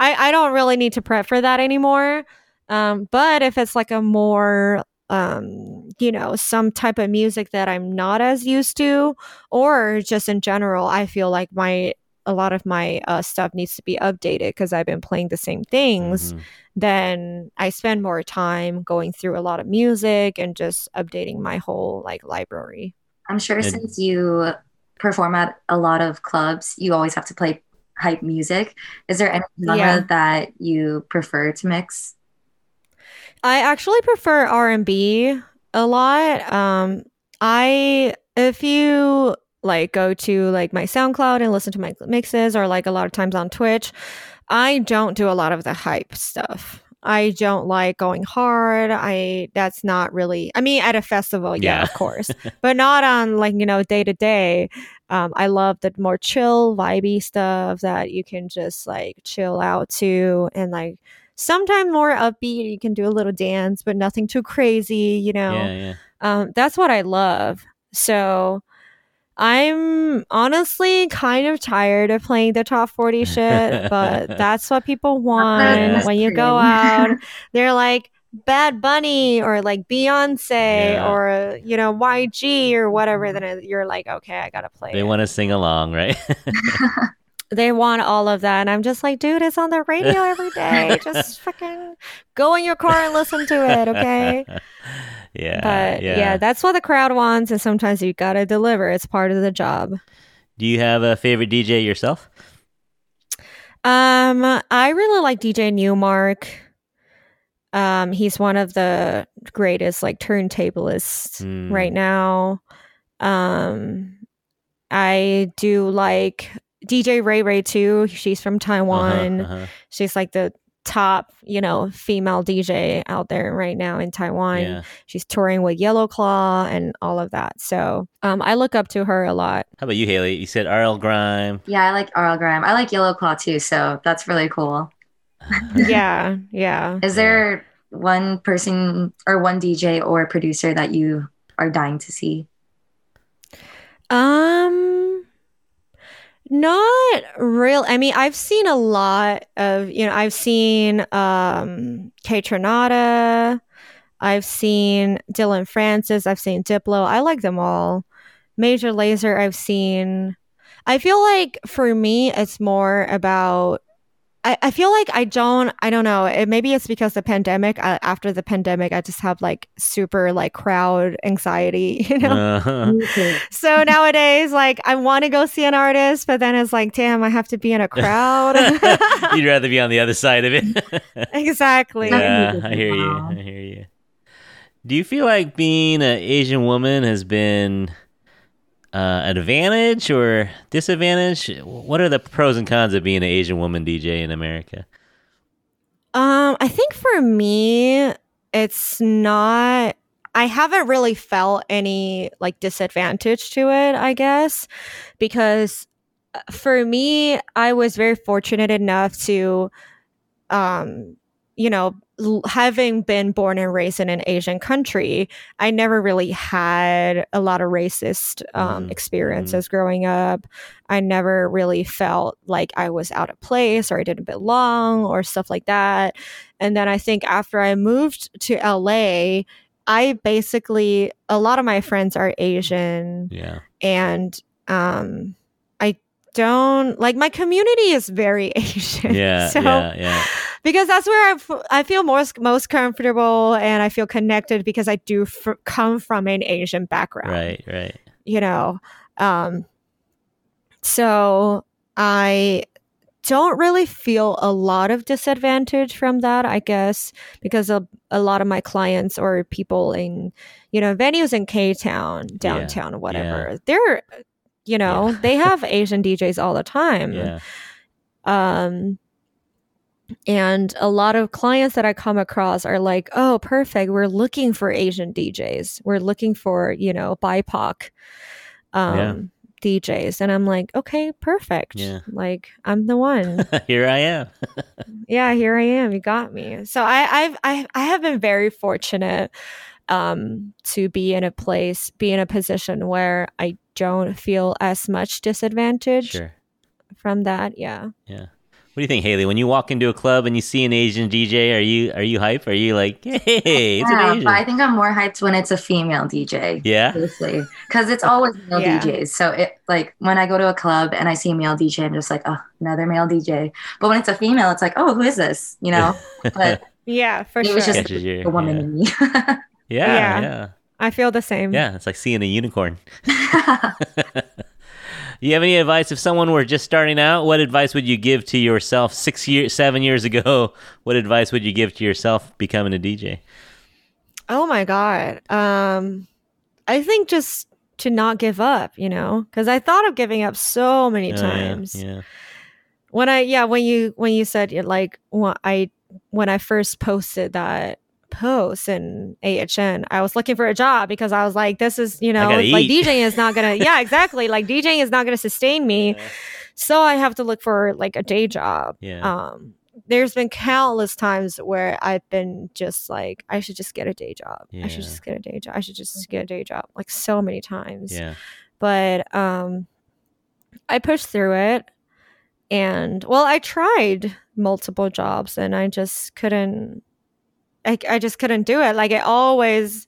I, I don't really need to prep for that anymore. Um, but if it's like a more, um, you know, some type of music that I'm not as used to, or just in general, I feel like my a lot of my uh, stuff needs to be updated because I've been playing the same things. Mhm. Then I spend more time going through a lot of music and just updating my whole like library. I'm sure And- since you perform at a lot of clubs, you always have to play hype music. Is there any genre Yeah. that you prefer to mix? I actually prefer R and B a lot. Um, I if you like go to like my SoundCloud and listen to my mixes, or like a lot of times on Twitch, I don't do a lot of the hype stuff. I don't like going hard. I that's not really. I mean, at a festival, yeah, Yeah. of course, but not on like you know day to day. Um, I love the more chill, vibey stuff that you can just like chill out to, and like sometimes more upbeat. You can do a little dance, but nothing too crazy. You know, Yeah, yeah. um, that's what I love. So I'm honestly kind of tired of playing the top 40 shit, but that's what people want. When you go out, they're like Bad Bunny or like Beyonce Yeah. or, you know, YG or whatever. Then you're like, okay, I got to play. They want to sing along, right? they want all of that. And I'm just like, dude, it's on the radio every day. just fucking go in your car and listen to it, okay? yeah. but yeah. that's what the crowd wants and sometimes you gotta deliver it's part of the job Do you have a favorite DJ yourself? um i really like dj newmark um he's one of the greatest like turntablists Mm. right now um i do like dj ray ray too she's from taiwan Uh-huh, uh-huh. she's like the top you know female dj out there right now in taiwan Yeah. She's touring with Yellow Claw and all of that. So um, I look up to her a lot. How about you, Haley? You said RL Grime. Yeah, I like RL Grime. I like Yellow Claw too, so that's really cool. Yeah, yeah. Is there one person or one DJ or producer that you are dying to see? Um, not real. I mean, I've seen a lot of you know. I've seen um Kaytranada. I've seen Dillon Francis. I've seen Diplo. I like them all. Major Lazer. I've seen. I feel like for me, it's more about. I, I feel like I don't. I don't know. It, maybe it's because the pandemic. I, after the pandemic, I just have like super like crowd anxiety. You know. Uh-huh. So nowadays, like I want to go see an artist, but then it's like, damn, I have to be in a crowd. You'd rather be on the other side of it. exactly. yeah, Yeah. I hear you. I hear you. Do you feel like being an Asian woman has been uh, advantage or disadvantage? What are the pros and cons of being an Asian woman DJ in America? Um, I think for me, it's not. I haven't really felt any like disadvantage to it. I guess because uh, for me, I was very fortunate enough to, um, you know, l- having been born and raised in an Asian country, I never really had a lot of racist um, Mhm, experiences growing up. I never really felt like I was out of place or I didn't belong or stuff like that. And then I think after I moved to LA, I basically, a lot of my friends are Asian Yeah. and um, I don't like my community is very Asian. Yeah. so, yeah. Yeah. Because that's where I, f- I feel most most comfortable and I feel connected because I do f- come from an Asian background Right. Right. you know um so i don't really feel a lot of disadvantage from that i guess because a, a lot of my clients or people in you know venues in k-town downtown or whatever they're you know Yeah. they have asian djs all the time Yeah. um and a lot of clients that I come across are like, "Oh, perfect. We're looking for Asian DJs. We're looking for, you know, BIPOC um Yeah. DJs." And I'm like, "Okay, perfect. Yeah. Like, I'm the one. Here I am. yeah, here I am. You got me." So I I've I I have been very fortunate um to be in a place, be in a position where I don't feel as much disadvantage Sure. from that. Yeah. Yeah. What do you think, Haley? When you walk into a club and you see an Asian DJ, are you are you hype? Are you like, hey, it's yeah, an Asian? but I think I'm more hyped when it's a female DJ. yeah. Seriously, because it's always male Yeah. DJs. So it like when I go to a club and I see a male DJ, I'm just like, oh, another male DJ. But when it's a female, it's like, oh, who is this? You know. But Yeah, for it sure. was just Catches your- a woman yeah. in me. Yeah, Yeah. yeah, I feel the same. yeah. It's like seeing a unicorn. you have any advice if someone were just starting out? What advice would you give to yourself six years, seven years ago? What advice would you give to yourself becoming a DJ? Oh my god. Um I think just to not give up, you know, cuz I thought of giving up so many Oh, times. Yeah, When I yeah, when you when you said it, like when I when I first posted that post in AHN, I was looking for a job because I was like this is, you know, like eat. DJing is not to Yeah, exactly. Like DJing is not to sustain me. So I have to look for like a day job. yeah, um there's been countless times where I've been just like, I should just get a day job. I should just get a day job. I should just get a day job. Like so many times. yeah. But um I pushed through it and well, I tried multiple jobs and I just couldn't I, I just couldn't do it. Like it always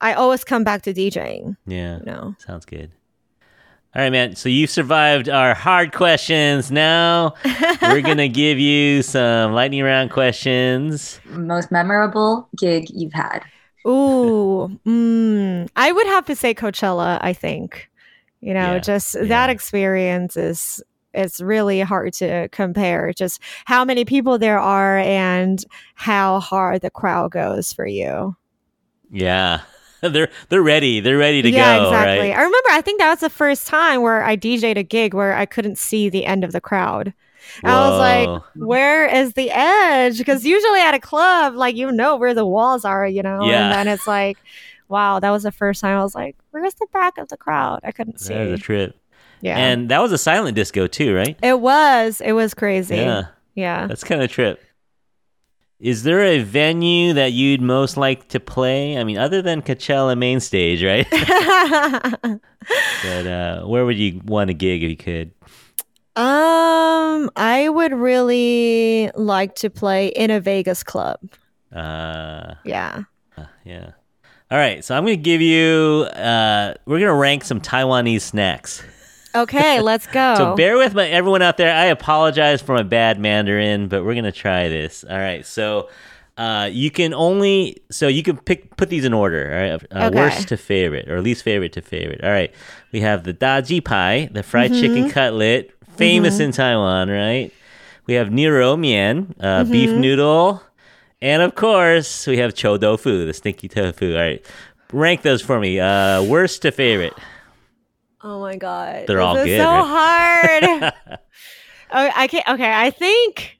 I always come back to DJing, yeah. you know. Sounds good. All right, man. So you survived our hard questions. Now we're gonna give you some lightning round questions. Most memorable gig you've had. Ooh, mm, I would have to say Coachella. I think, you know, Yeah, just yeah. that experience is it's really hard to compare. Just how many people there are and how hard the crowd goes for you. Yeah, they're they're ready. They're ready to yeah, go. Yeah, exactly. Right? I remember. I think that was the first time where I DJ'd a gig where I couldn't see the end of the crowd. I was like, where is the edge? Because usually at a club, like you know where the walls are, you know, Yeah. and then it's like, wow, that was the first time I was like, where's the back of the crowd? I couldn't see. that was a trip. Yeah, And that was a silent disco too, right? it was. It was crazy. Yeah, Yeah. that's kind of trip. Is there a venue that you'd most like to play? I mean, other than Coachella main stage, right? but uh, where would you want to gig if you could? um, I would really like to play in a Vegas club. Uh, Yeah. yeah. All right, so I'm gonna give you. Uh, we're gonna rank some Taiwanese snacks. Okay, let's go. So bear with my everyone out there. I apologize for my bad Mandarin, but we're gonna try this. All right. So uh, you can only so you can pick put these in order. All right. Uh, Okay. Worst to favorite or least favorite to favorite. All right. We have the daji pie, the fried Mm-hmm. chicken cutlet, famous in Taiwan. Right. We have niro mian, uh, beef Mm-hmm. noodle, and of course we have cho tofu, the stinky tofu. All right. Rank those for me. Uh, worst to favorite. Oh my god, They're this all is good, So right? hard. oh, I can't. Okay, I think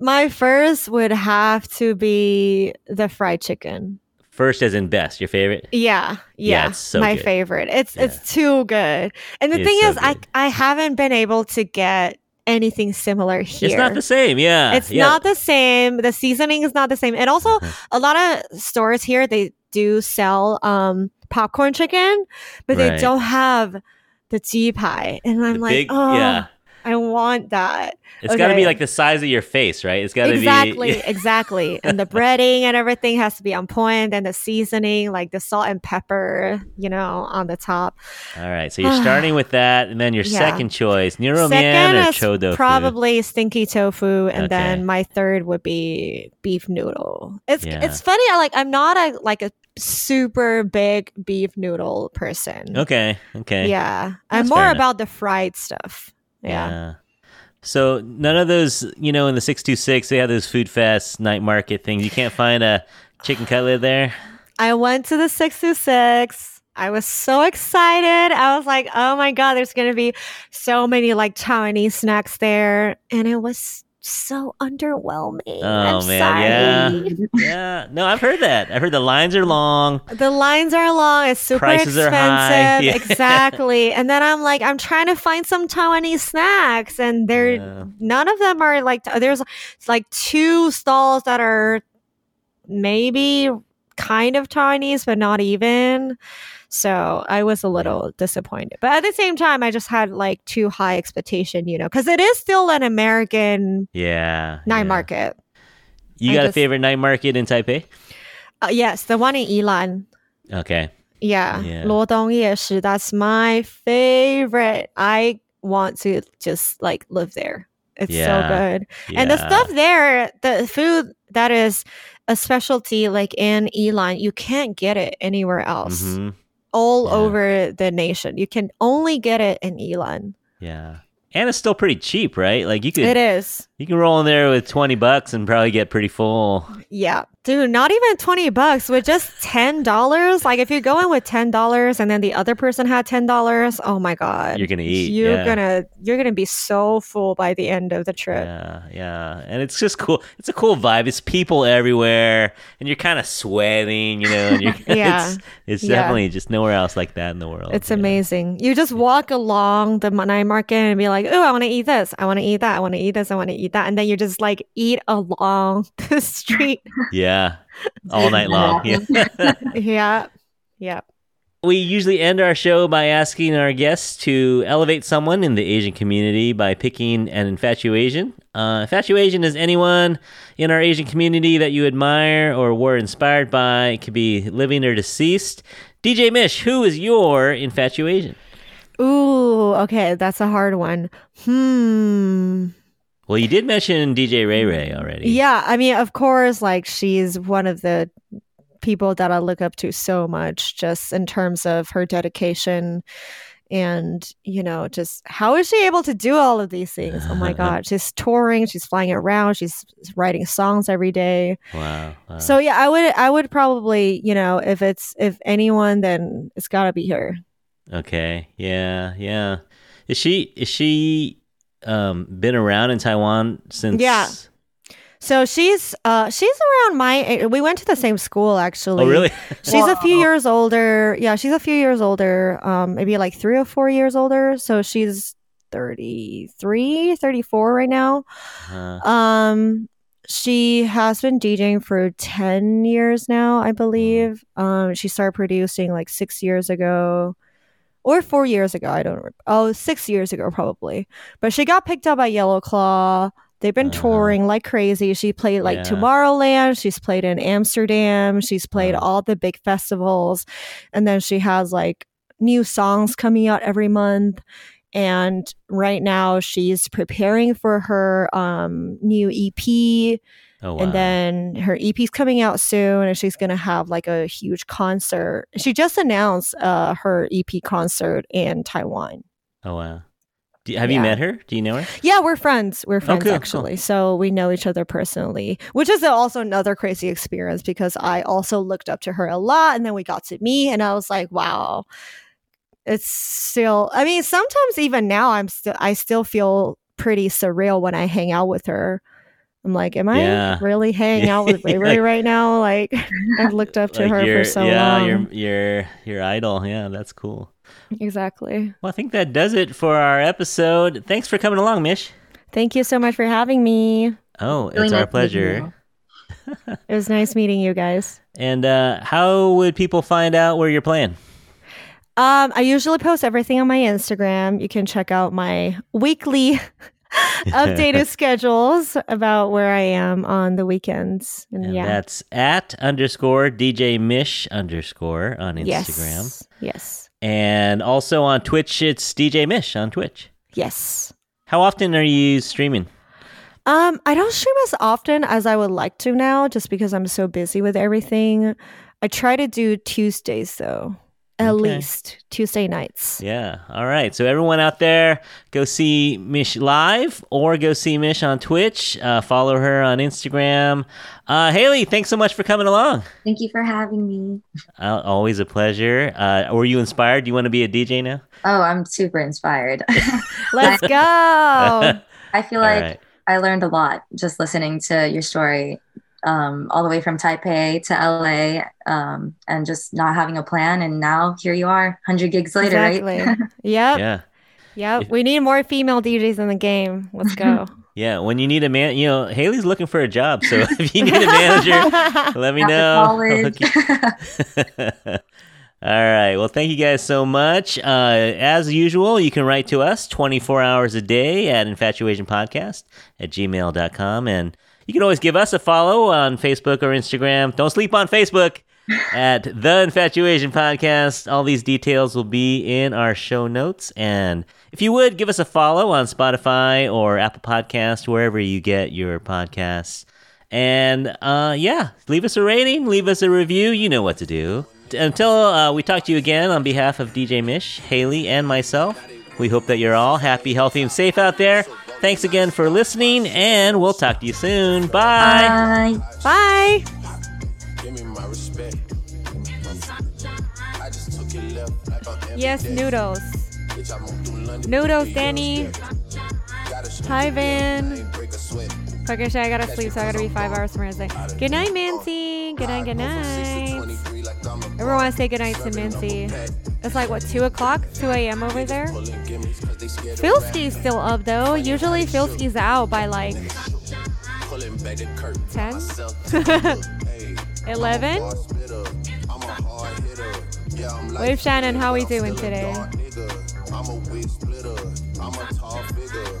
my first would have to be the fried chicken. First, as in best, your favorite. Yeah, Yeah, yeah, so my good. favorite. It's Yeah. it's too good. And the It's thing so is, I good. I haven't been able to get anything similar here. It's not the same. Yeah. It's yeah. not the same. The seasoning is not the same. And also, a lot of stores here they do sell um popcorn chicken, but Right. they don't have the tea pie. And I'm The like, big- oh, yeah. I want that. It's got to be like the size of your face, right? It's got to Exactly, be exactly. Exactly. And the breading and everything has to be on point, and the seasoning, like the salt and pepper, you know, on the top. All right, so you're starting with that, and then your Yeah. second choice, Niro Man or Cho tofu. probably stinky tofu, and Okay. then my third would be beef noodle. It's Yeah. it's funny. I like I'm not a like a super big beef noodle person. Okay, okay, Yeah, That's I'm more about the fried stuff. Yeah. So none of those, you know, in the six two six, they have those food fest night market things. You can't find a chicken cutlet there. I went to the six two six. I was so excited. I was like, oh my god, there's gonna be so many like Taiwanese snacks there, and it was so underwhelming. Oh I'm man, sorry. yeah, yeah. No, I've heard that. I've heard the lines are long. The lines are long. It's super Prices expensive. Yeah. Exactly. And then I'm like, I'm trying to find some Taiwanese snacks, and there, Yeah. none of them are like. There's like two stalls that are maybe kind of Chinese, but not even. So I was a little disappointed. But at the same time, I just had like too high expectation, you know, because it is still an American yeah night yeah. market. You I got just, a favorite night market in Taipei? Uh, yes, the one in Ilan. Okay. Yeah, yeah. That's my favorite. I want to just like live there. It's yeah. so good. And the stuff there, the food that is a specialty like in Ilan, you can't get it anywhere else. Mhm. All Yeah. over the nation. You can only get it in Ilan. Yeah. And it's still pretty cheap, right? Like you could It is. You can roll in there with 20 bucks and probably get pretty full. Yeah. Dude, not even 20 bucks with just $10. Like if you go in with $10 and then the other person had $10, oh my god. You're gonna eat, You're yeah. gonna you're gonna be so full by the end of the trip. Yeah, yeah. And it's just cool. It's a cool vibe. It's people everywhere and you're kind of sweating, you know, and you're Yeah. it's, it's Yeah. definitely just nowhere else like that in the world. It's yeah. amazing. You just walk along the night market and be like, "Oh, I want to eat this. I want to eat that. I want to eat this. I want to eat that." And then you just like eat along the street. Yeah. All night long. Yeah. yeah. Yeah. We usually end our show by asking our guests to elevate someone in the Asian community by picking an infatuation. Uh, infatuation is anyone in our Asian community that you admire or were inspired by. It could be living or deceased. DJ Mish, who is your infatuation? Ooh, okay, that's a hard one. Hmm. Well, you did mention DJ Ray Ray already. Yeah, I mean, of course, like she's one of the people that I look up to so much, just in terms of her dedication and, you know, just how is she able to do all of these things? Oh my God, she's touring, she's flying around, she's writing songs every day. Wow. wow. So yeah, I would, I would probably, you know, if it's if anyone, then it's got to be her. Okay. Yeah. Yeah. Is she is she um been around in Taiwan since? Yeah. So she's uh she's around my a- we went to the same school actually. Oh, really? She's a few years older. Yeah, she's a few years older. Um maybe like 3 or 4 years older. So she's 33, 34 right now. Uh, Um she has been DJing for 10 years now, I believe. Um she started producing like 6 years ago or 4 years ago, I don't remember. Oh, six years ago probably. But she got picked up by Yellow Claw. They've been Uh-huh. touring like crazy. She played like Yeah. Tomorrowland, she's played in Amsterdam, she's played Wow. all the big festivals. And then she has like new songs coming out every month. And right now she's preparing for her um, new EP. Oh, wow. And then her EP's coming out soon, and she's gonna have like a huge concert. She just announced uh, her EP concert in Taiwan. oh, wow. You, have you met her? Do you know her? Yeah, we're friends. We're friends cool, cool. actually. So we know each other personally, which is also another crazy experience because I also looked up to her a lot, and then we got to meet, and I was like, wow. It's still. I mean, sometimes even now, I'm still. I still feel pretty surreal when I hang out with her. I'm like, am I Yeah. really hanging out with Ray Ray Like- right now? Like, I've looked up to Like her for so long. yeah, long. your your your idol. Yeah, that's cool. Exactly. Well, I think that does it for our episode. Thanks for coming along, Mish. Thank you so much for having me. Oh, it's nice our meeting pleasure. It was nice meeting you guys. And uh, how would people find out where you're playing? Um, I usually post everything on my Instagram. You can check out my weekly updated schedules about where I am on the weekends. And, And yeah. that's at underscore DJ Mish underscore on Instagram. Yes. Yes. And also on Twitch, it's DJ Mish on Twitch. Yes. How often are you streaming? Um, I don't stream as often as I would like to now, just because I'm so busy with everything. I try to do Tuesdays though, at Okay. least Tuesday nights. Yeah. All right. So everyone out there, go see Mish live or go see Mish on Twitch. Uh, follow her on Instagram. Uh, Haley, thanks so much for coming along. Thank you for having me. Uh, always a pleasure. Uh, were you inspired? Do you want to be a DJ now? Oh, I'm super inspired. Let's go. I feel All like right. I learned a lot just listening to your story, um, all the way from Taipei to LA, um, and just not having a plan. And now here you are, 100 gigs later, exactly. right? Yep. Yeah. Yep. If- We need more female DJs in the game. Let's go. Yeah. When you need a man, you know, Haley's looking for a job. So if you need a manager, let me After know. I'll college. hook you- All right. Well, thank you guys so much. Uh, as usual, you can write to us 24 hours a day at infatuasianpodcast at gmail.com. And you can always give us a follow on Facebook or Instagram. Don't sleep on Facebook at The Infatuasian Podcast. All these details will be in our show notes. And if you would, give us a follow on Spotify or Apple Podcast, wherever you get your podcasts. And uh, yeah, leave us a rating, leave us a review. You know what to do. Until uh, we talk to you again on behalf of DJ Mish, Haley, and myself, we hope that you're all happy, healthy, and safe out there. Thanks again for listening, and we'll talk to you soon. Bye. Bye. Bye. Give me my respect. I just took it left like on Yes, noodles. Bitch, I moved through London. Noodles, Danny. Gotta show Hi, you Van. Fucking shit, I gotta sleep, so I gotta be five hours from Wednesday. Good night, Mincy. Good night, good night. 23 like Everyone wants to say good night to Mincy. It's like, what, 2 o'clock? 2 a.m. over there? pulling gimmies 'cause they scared of Filski's still up, though. Usually Filski's out by like pulling back the 10? Myself to the hook. Hey, 11? hard spitter. I'm a hard hitter. Yeah, I'm like Wave Shannon, how we doing today? I'm a wig splitter. I'm a tall figure.